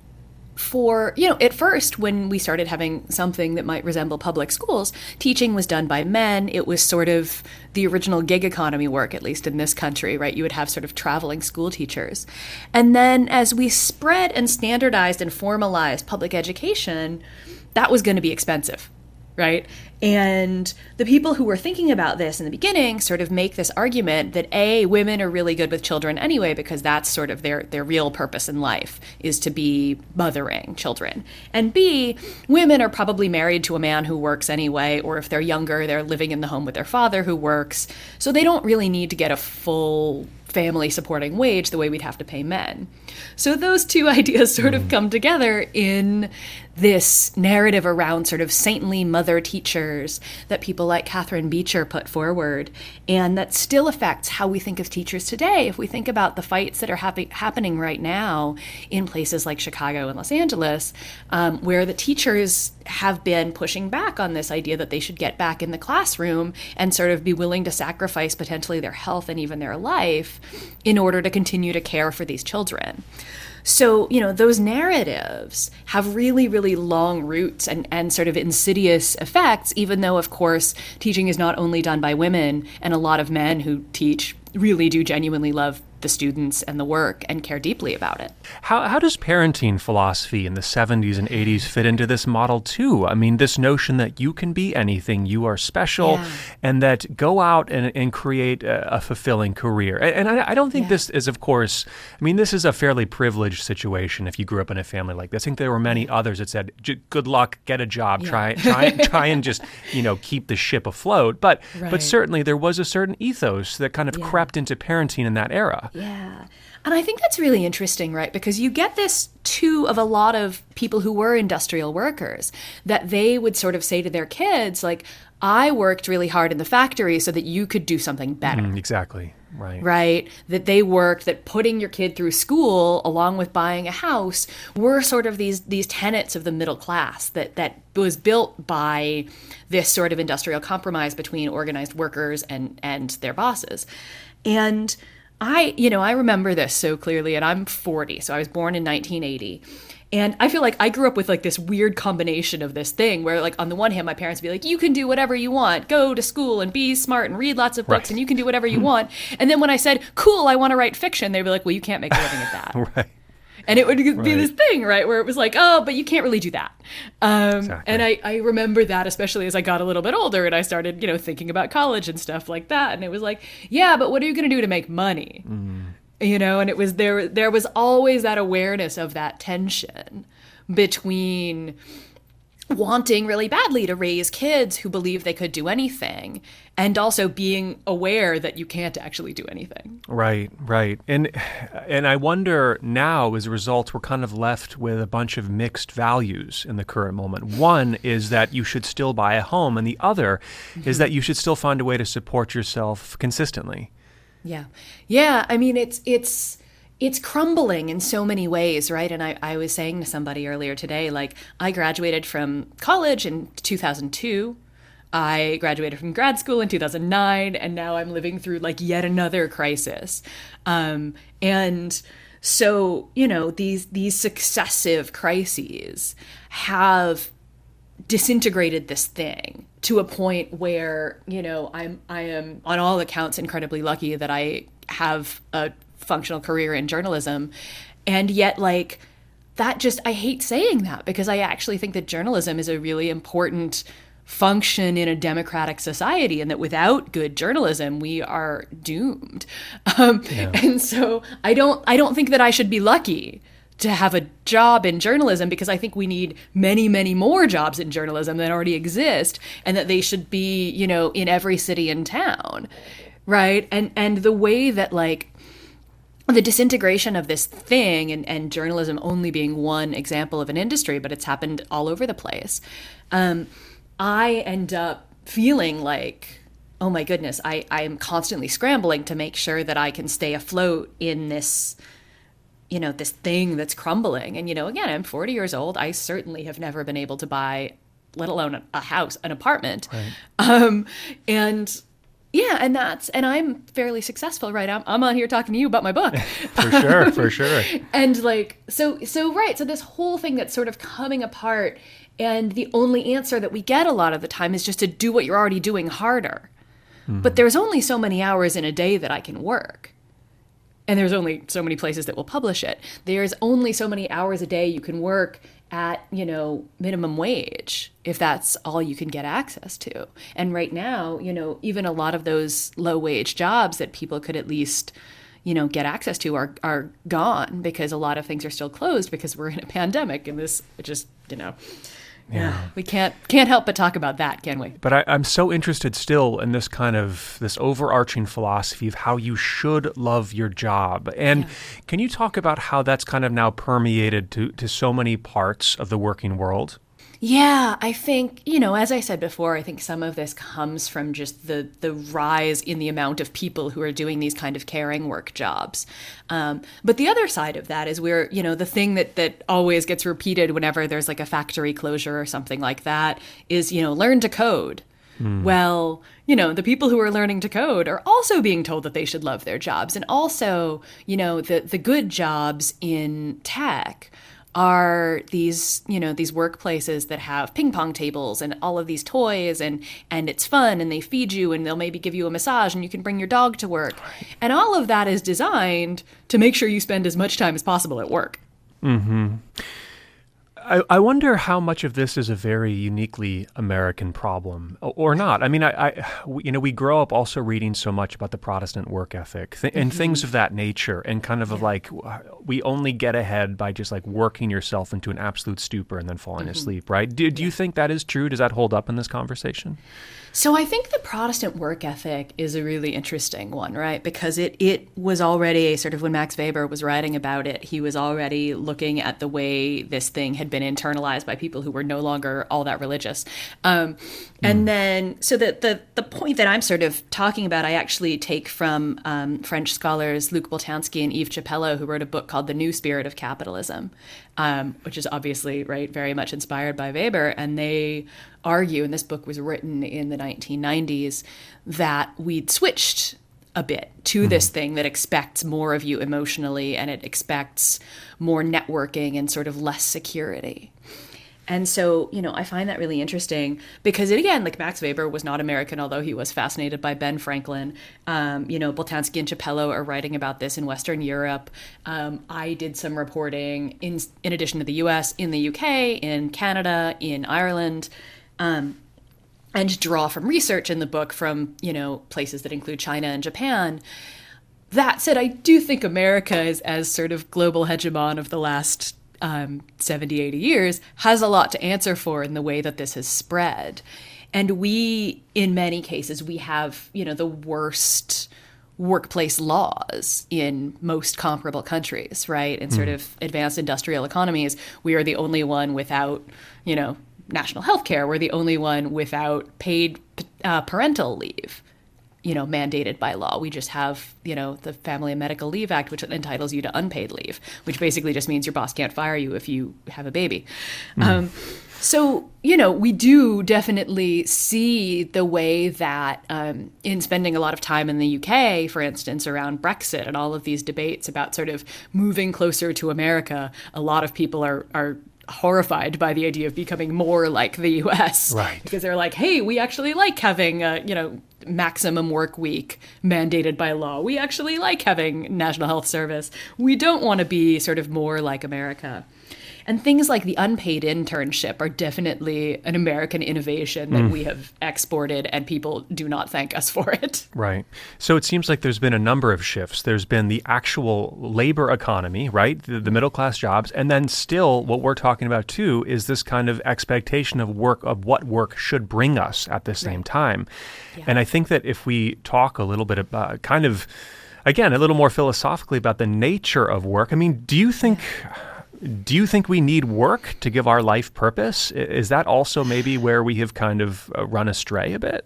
for, you know, at first, when we started having something that might resemble public schools, teaching was done by men. It was sort of the original gig economy work, at least in this country, right? You would have sort of traveling school teachers. And then as we spread and standardized and formalized public education, that was going to be expensive right? And the people who were thinking about this in the beginning sort of make this argument that A, women are really good with children anyway, because that's sort of their, their real purpose in life is to be mothering children. And B, women are probably married to a man who works anyway, or if they're younger, they're living in the home with their father who works. So they don't really need to get a full family supporting wage the way we'd have to pay men. So those two ideas sort of mm. come together in this narrative around sort of saintly mother teachers that people like Catharine Beecher put forward, and that still affects how we think of teachers today. If we think about the fights that are happy, happening right now in places like Chicago and Los Angeles, um, where the teachers have been pushing back on this idea that they should get back in the classroom and sort of be willing to sacrifice potentially their health and even their life in order to continue to care for these children. So, you know, those narratives have really, really long roots and, and sort of insidious effects, even though, of course, teaching is not only done by women, and a lot of men who teach really do genuinely love the students and the work and care deeply about it. How, how does parenting philosophy in the 70s and 80s fit into this model, too? I mean, this notion that you can be anything, you are special, Yeah. and that go out and, and create a, a fulfilling career. And, and I, I don't think Yeah. this is, of course, I mean, this is a fairly privileged situation if you grew up in a family like this. I think there were many others that said, "J- good luck, get a job, try, try, try and just, you know, keep the ship afloat. But, but certainly there was a certain ethos that kind of crept into parenting in that era. Yeah. And I think that's really interesting, right? Because you get this too of a lot of people who were industrial workers that they would sort of say to their kids, like, I worked really hard in the factory so that you could do something better. Mm, exactly. Right. Right? That they worked, that putting your kid through school along with buying a house were sort of these these tenets of the middle class that that was built by this sort of industrial compromise between organized workers and and their bosses. And I, you know, I remember this so clearly and I'm 40, so I was born in 1980. And I feel like I grew up with like this weird combination of this thing where, like, on the one hand, my parents would be like, you can do whatever you want, go to school and be smart and read lots of books Right. and you can do whatever you want. And then when I said, cool, I want to write fiction, they'd be like, well, you can't make a living at that. Right. And it would be Right. this thing, right, where it was like, oh, but you can't really do that. Um, Exactly. And I, I remember that, especially as I got a little bit older and I started, you know, thinking about college and stuff like that. And it was like, yeah, but what are you going to do to make money? You know, and it was there. There was always that awareness of that tension between wanting really badly to raise kids who believe they could do anything and also being aware that you can't actually do anything. Right, right. And and I wonder now as a result we're kind of left with a bunch of mixed values in the current moment. One is that you should still buy a home and the other is that mm-hmm. you should still find a way to support yourself consistently. Yeah. Yeah. I mean, it's, it's, it's crumbling in so many ways, right? And I, I was saying to somebody earlier today, like, I graduated from college in 2002. I graduated from grad school in 2009, and now I'm living through like yet another crisis. Um, and so, you know, these these successive crises have disintegrated this thing to a point where you know i'm i am on all accounts incredibly lucky that i have a functional career in journalism and yet like that just i hate saying that because i actually think that journalism is a really important function in a democratic society and that without good journalism we are doomed um, and so i don't i don't think that i should be lucky to have a job in journalism because I think we need many, many more jobs in journalism that already exist and that they should be, you know, in every city and town. Right. And and the way that like the disintegration of this thing and, and journalism only being one example of an industry, but it's happened all over the place. Um, I end up feeling like, oh my goodness, I, I am constantly scrambling to make sure that I can stay afloat in this you know this thing that's crumbling. And you know again i'm 40 years old. I certainly have never been able to buy let alone a, a house an apartment. Um and yeah and that's and i'm fairly successful right? I'm, I'm on here talking to you about my book. For sure, for sure. and like so so right so this whole thing that's sort of coming apart and the only answer that we get a lot of the time is just to do what you're already doing harder. Mm-hmm. But there's only so many hours in a day that i can work. And there's only so many places that will publish it. There's only so many hours a day you can work at you know minimum wage if that's all you can get access to. And right now you know even a lot of those low wage jobs that people could at least you know get access to are are gone because a lot of things are still closed because we're in a pandemic and this just you know yeah we can't can't help but talk about that can we But I, I'm so interested still in this kind of this overarching philosophy of how you should love your job. And can you talk about how that's kind of now permeated to, to so many parts of the working world? Yeah, I think, you know, as I said before, I think some of this comes from just the the rise in the amount of people who are doing these kind of caring work jobs. Um, but the other side of that is where, you know, the thing that that always gets repeated whenever there's like a factory closure or something like that is, you know, learn to code. Well, you know, the people who are learning to code are also being told that they should love their jobs. And also, you know, the, the good jobs in tech are these you know these workplaces that have ping pong tables and all of these toys and and it's fun and they feed you and they'll maybe give you a massage and you can bring your dog to work. And all of that is designed to make sure you spend as much time as possible at work. Mm-hmm I, I wonder how much of this is a very uniquely American problem or not. I mean, I, I you know, we grow up also reading so much about the Protestant work ethic th- and mm-hmm. things of that nature, and kind of yeah. like we only get ahead by just like working yourself into an absolute stupor and then falling mm-hmm. asleep, right? Do, do yeah. you think that is true? Does that hold up in this conversation? So I think the Protestant work ethic is a really interesting one, right? Because it it was already sort of when Max Weber was writing about it, he was already looking at the way this thing had been internalized by people who were no longer all that religious. Um, and hmm. then, so the, the the point that I'm sort of talking about, I actually take from um, French scholars Luc Boltanski and Eve Chiapello, who wrote a book called The New Spirit of Capitalism, um, which is obviously right very much inspired by Weber, and they argue, and this book was written in the 1990s, that we'd switched a bit to mm-hmm. this thing that expects more of you emotionally and it expects more networking and sort of less security. And so, you know, I find that really interesting because, it, again, like Max Weber was not American, although he was fascinated by Ben Franklin. Um, you know, Boltanski and Chiapello are writing about this in Western Europe. Um, I did some reporting in, in addition to the US, in the UK, in Canada, in Ireland um, and draw from research in the book from you know places that include China and Japan. That said, I do think America is as sort of global hegemon of the last um, 70, 80 years has a lot to answer for in the way that this has spread. And we, in many cases, we have, you know, the worst workplace laws in most comparable countries, right? In sort mm. of advanced industrial economies, we are the only one without, you know, national health care. We're the only one without paid uh, parental leave, you know, mandated by law. We just have, you know, the Family and Medical Leave Act, which entitles you to unpaid leave, which basically just means your boss can't fire you if you have a baby. Mm. Um, so, you know, we do definitely see the way that um, in spending a lot of time in the UK, for instance, around Brexit and all of these debates about sort of moving closer to America, a lot of people are, are horrified by the idea of becoming more like the US. Right. Because they're like, hey, we actually like having a, you know, maximum work week mandated by law. We actually like having National Health Service. We don't want to be sort of more like America. And things like the unpaid internship are definitely an American innovation that mm. we have exported, and people do not thank us for it. Right. So it seems like there's been a number of shifts. There's been the actual labor economy, right? The, the middle class jobs. And then still, what we're talking about too is this kind of expectation of work, of what work should bring us at the same right. time. Yeah. And I think that if we talk a little bit about kind of, again, a little more philosophically about the nature of work, I mean, do you think. Yeah do you think we need work to give our life purpose? Is that also maybe where we have kind of uh, run astray a bit?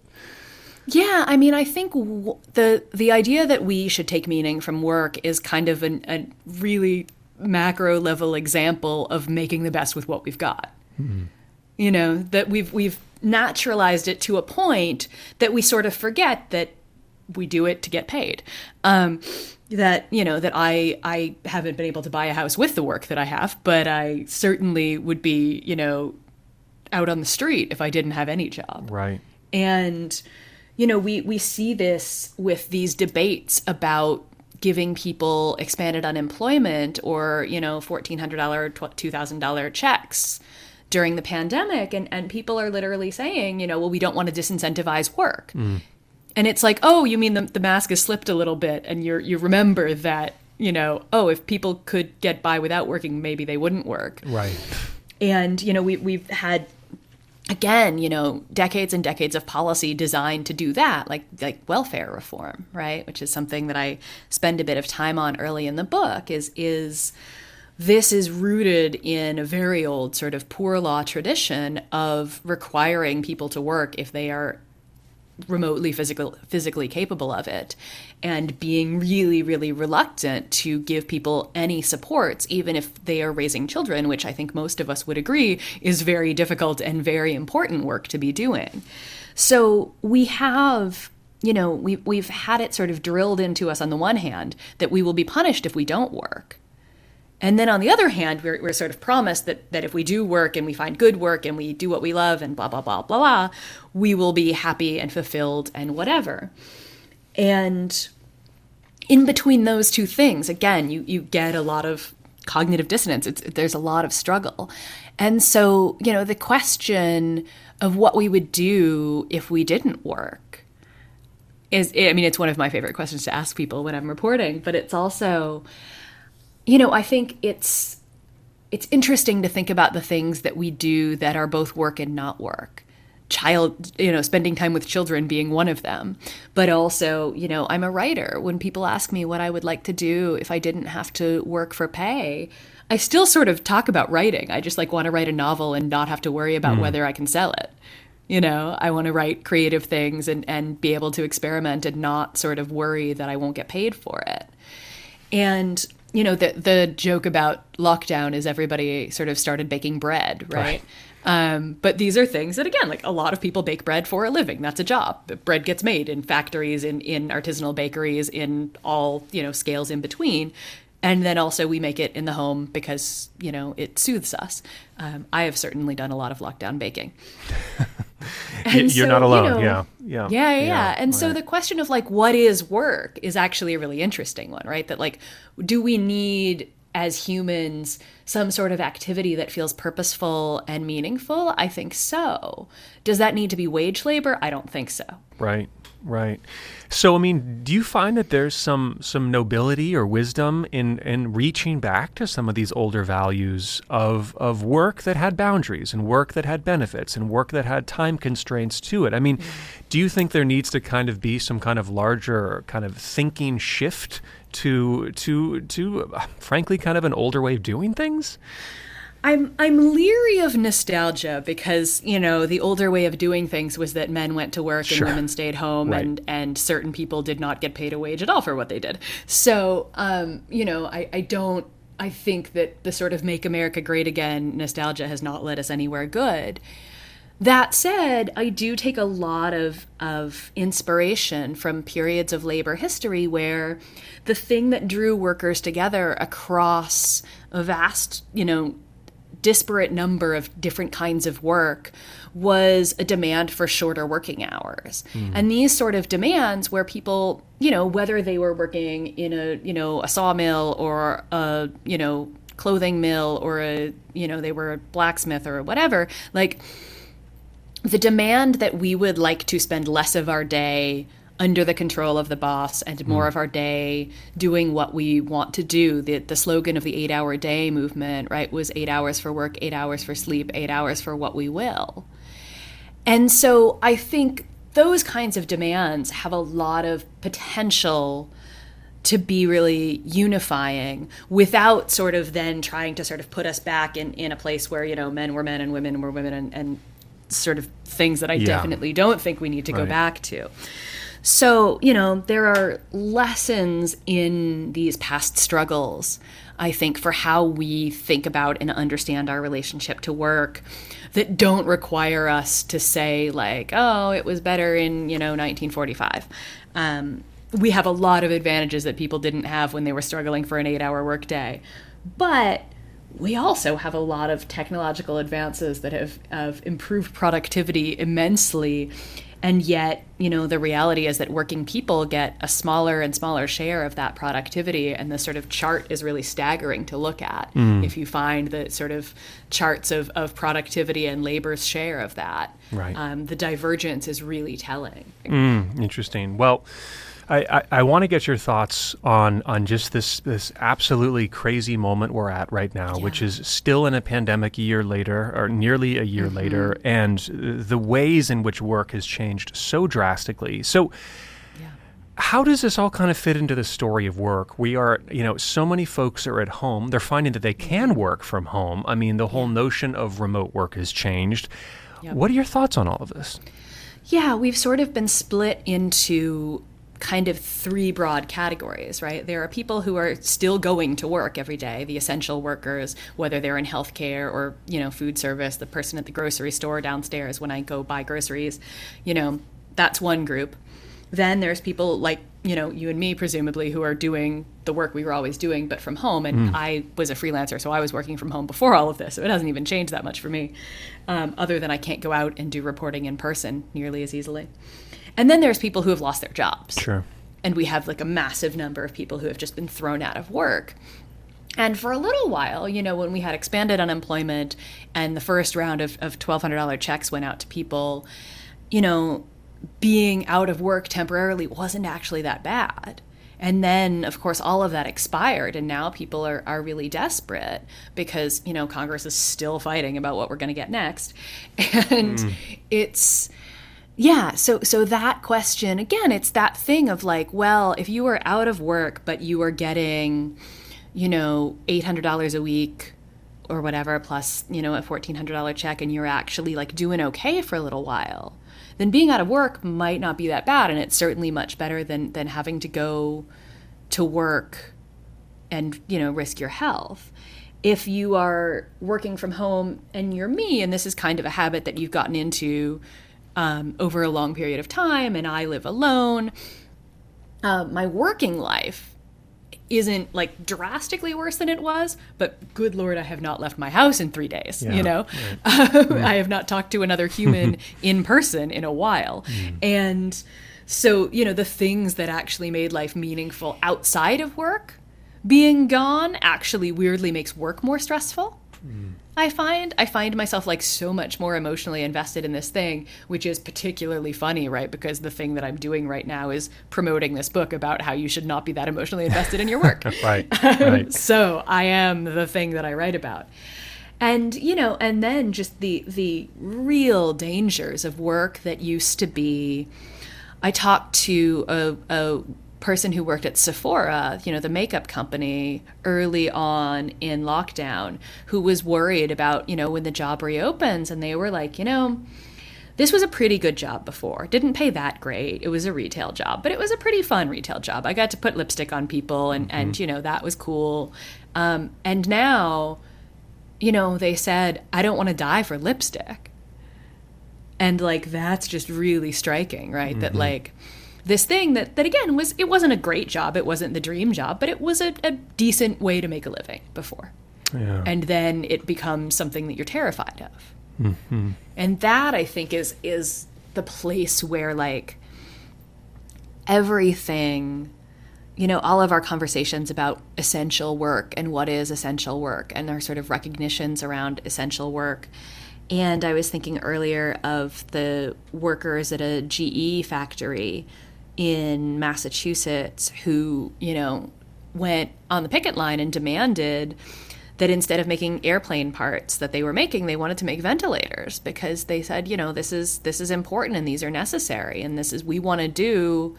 Yeah, I mean, I think w- the the idea that we should take meaning from work is kind of an, a really macro level example of making the best with what we've got. Mm-hmm. You know that we've we've naturalized it to a point that we sort of forget that we do it to get paid. Um, that you know that I I haven't been able to buy a house with the work that I have, but I certainly would be you know out on the street if I didn't have any job. Right. And you know we we see this with these debates about giving people expanded unemployment or you know $1400 $2000 checks during the pandemic and and people are literally saying you know well we don't want to disincentivize work mm and it's like oh you mean the, the mask has slipped a little bit and you you remember that you know oh if people could get by without working maybe they wouldn't work. Right. And you know we, we've had again you know decades and decades of policy designed to do that like like welfare reform right? Which is something that i spend a bit of time on early in the book is is this is rooted in a very old sort of poor law tradition of requiring people to work if they are remotely physical physically capable of it. And being really really reluctant to give people any supports even if they are raising children which i think most of us would agree is very difficult and very important work to be doing. So we have you know we we've had it sort of drilled into us on the one hand that we will be punished if we don't work And then on the other hand, we're, we're sort of promised that, that if we do work and we find good work and we do what we love and blah, blah, blah, blah, blah, we will be happy and fulfilled and whatever. And in between those two things, again, you, you get a lot of cognitive dissonance. It's, there's a lot of struggle. And so, you know, the question of what we would do if we didn't work is, I mean, it's one of my favorite questions to ask people when I'm reporting, but it's also, you know, I think it's, it's interesting to think about the things that we do that are both work and not work. Child you know spending time with children being one of them. But also you know i'm a writer. When people ask me what i would like to do if i didn't have to work for pay i still sort of talk about writing. I just like want to write a novel and not have to worry about mm. whether i can sell it. You know i want to write creative things and and be able to experiment and not sort of worry that i won't get paid for it. And you know the the joke about lockdown is everybody sort of started baking bread right. right. Um, but these are things that, again, like a lot of people bake bread for a living. That's a job. Bread gets made in factories, in, in artisanal bakeries, in all, you know, scales in between. And then also we make it in the home because, you know, it soothes us. Um, I have certainly done a lot of lockdown baking. You're so, not alone. You know, yeah. Yeah. Yeah. Yeah. yeah. And right. so the question of like, what is work is actually a really interesting one, right? That like, do we need as humans some sort of activity that feels purposeful and meaningful? I think so. Does that need to be wage labor? I don't think so. Right. Right. So I mean, do you find that there's some some nobility or wisdom in in reaching back to some of these older values of of work that had boundaries and work that had benefits and work that had time constraints to it? I mean, mm-hmm. do you think there needs to kind of be some kind of larger kind of thinking shift to to to frankly kind of an older way of doing things? I'm I'm leery of nostalgia because you know the older way of doing things was that men went to work sure. and women stayed home right. and and certain people did not get paid a wage at all for what they did. So um, you know I, I don't I think that the sort of make America great again nostalgia has not led us anywhere good. That said, I do take a lot of, of inspiration from periods of labor history where the thing that drew workers together across a vast, you know, disparate number of different kinds of work was a demand for shorter working hours. Mm. And these sort of demands where people, you know, whether they were working in a, you know, a sawmill or a, you know, clothing mill or a, you know, they were a blacksmith or whatever, like the demand that we would like to spend less of our day under the control of the boss and more mm. of our day doing what we want to do. The, the slogan of the eight hour day movement, right, was eight hours for work, eight hours for sleep, eight hours for what we will. And so I think those kinds of demands have a lot of potential to be really unifying without sort of then trying to sort of put us back in, in a place where, you know, men were men and women were women and, and sort of things that I yeah. definitely don't think we need to right. go back to. So, you know, there are lessons in these past struggles, I think, for how we think about and understand our relationship to work that don't require us to say, like, oh, it was better in, you know, 1945. Um, we have a lot of advantages that people didn't have when they were struggling for an eight hour workday. But we also have a lot of technological advances that have, have improved productivity immensely. And yet, you know, the reality is that working people get a smaller and smaller share of that productivity. And the sort of chart is really staggering to look at mm. if you find the sort of charts of, of productivity and labor's share of that. Right. Um, the divergence is really telling. Mm, interesting. Well, I, I, I want to get your thoughts on on just this this absolutely crazy moment we're at right now, yeah. which is still in a pandemic a year later, or nearly a year mm-hmm. later, and the ways in which work has changed so drastically. So. How does this all kind of fit into the story of work? We are, you know, so many folks are at home. They're finding that they can mm-hmm. work from home. I mean, the whole notion of remote work has changed. Yep. What are your thoughts on all of this? Yeah, we've sort of been split into kind of three broad categories, right? There are people who are still going to work every day, the essential workers, whether they're in healthcare or, you know, food service, the person at the grocery store downstairs when I go buy groceries, you know, that's one group. then there's people like you know you and me presumably who are doing the work we were always doing but from home and mm. i was a freelancer so i was working from home before all of this so it hasn't even changed that much for me um, other than i can't go out and do reporting in person nearly as easily and then there's people who have lost their jobs sure and we have like a massive number of people who have just been thrown out of work and for a little while, you know, when we had expanded unemployment and the first round of, of $1,200 checks went out to people, you know, being out of work temporarily wasn't actually that bad. And then, of course, all of that expired, and now people are, are really desperate because, you know, Congress is still fighting about what we're going to get next. And mm. it's, yeah, so so that question again, it's that thing of like, well, if you were out of work but you were getting, you know, eight hundred dollars a week or whatever, plus, you know, a fourteen hundred dollar check and you're actually like doing okay for a little while then being out of work might not be that bad and it's certainly much better than than having to go to work and you know risk your health. If you are working from home and you're me and this is kind of a habit that you've gotten into um, over a long period of time and i live alone uh, my working life isn't like drastically worse than it was, but good lord, I have not left my house in three days. Yeah, you know, right. I have not talked to another human in person in a while, mm. and so you know the things that actually made life meaningful outside of work being gone actually weirdly makes work more stressful. Mm. I find I find myself like so much more emotionally invested in this thing, which is particularly funny, right? Because the thing that I'm doing right now is promoting this book about how you should not be that emotionally invested in your work. right. Um, right. so I am the thing that I write about. And you know, and then just the the real dangers of work that used to be I talked to a, a person who worked at Sephora, you know, the makeup company early on in lockdown, who was worried about, you know, when the job reopens. And they were like, you know, this was a pretty good job before. Didn't pay that great. It was a retail job, but it was a pretty fun retail job. I got to put lipstick on people and, mm-hmm. and you know, that was cool. Um, and now, you know, they said, I don't want to die for lipstick. And like, that's just really striking, right? Mm-hmm. That like, this thing that that again was it wasn't a great job, it wasn't the dream job, but it was a, a decent way to make a living before. Yeah. And then it becomes something that you're terrified of. Mm-hmm. And that I think is is the place where like everything you know all of our conversations about essential work and what is essential work and our sort of recognitions around essential work and i was thinking earlier of the workers at a ge factory in Massachusetts who, you know, went on the picket line and demanded that instead of making airplane parts that they were making they wanted to make ventilators because they said you know this is this is important and these are necessary and this is we want to do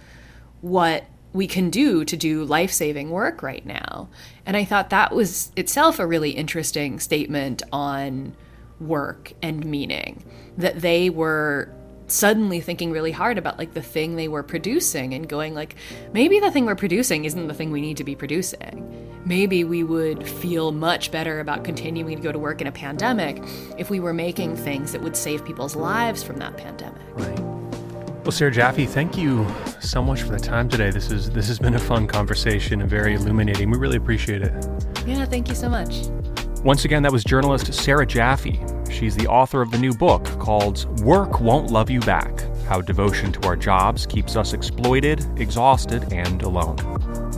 what we can do to do life-saving work right now. And i thought that was itself a really interesting statement on work and meaning that they were suddenly thinking really hard about like the thing they were producing and going like maybe the thing we're producing isn't the thing we need to be producing. Maybe we would feel much better about continuing to go to work in a pandemic if we were making things that would save people's lives from that pandemic. Right. Well sarah jaffe thank you so much for the time today. This is this has been a fun conversation and very illuminating. We really appreciate it. Yeah thank you so much once again, that was journalist Sarah Jaffe. She's the author of the new book called Work Won't Love You Back How Devotion to Our Jobs Keeps Us Exploited, Exhausted, and Alone.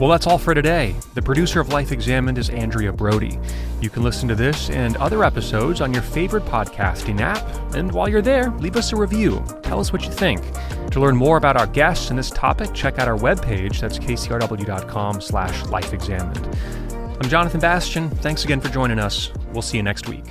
Well, that's all for today. The producer of Life Examined is Andrea Brody. You can listen to this and other episodes on your favorite podcasting app. And while you're there, leave us a review. Tell us what you think. To learn more about our guests and this topic, check out our webpage. That's kcrw.com slash lifeexamined. I'm Jonathan Bastian. Thanks again for joining us. We'll see you next week.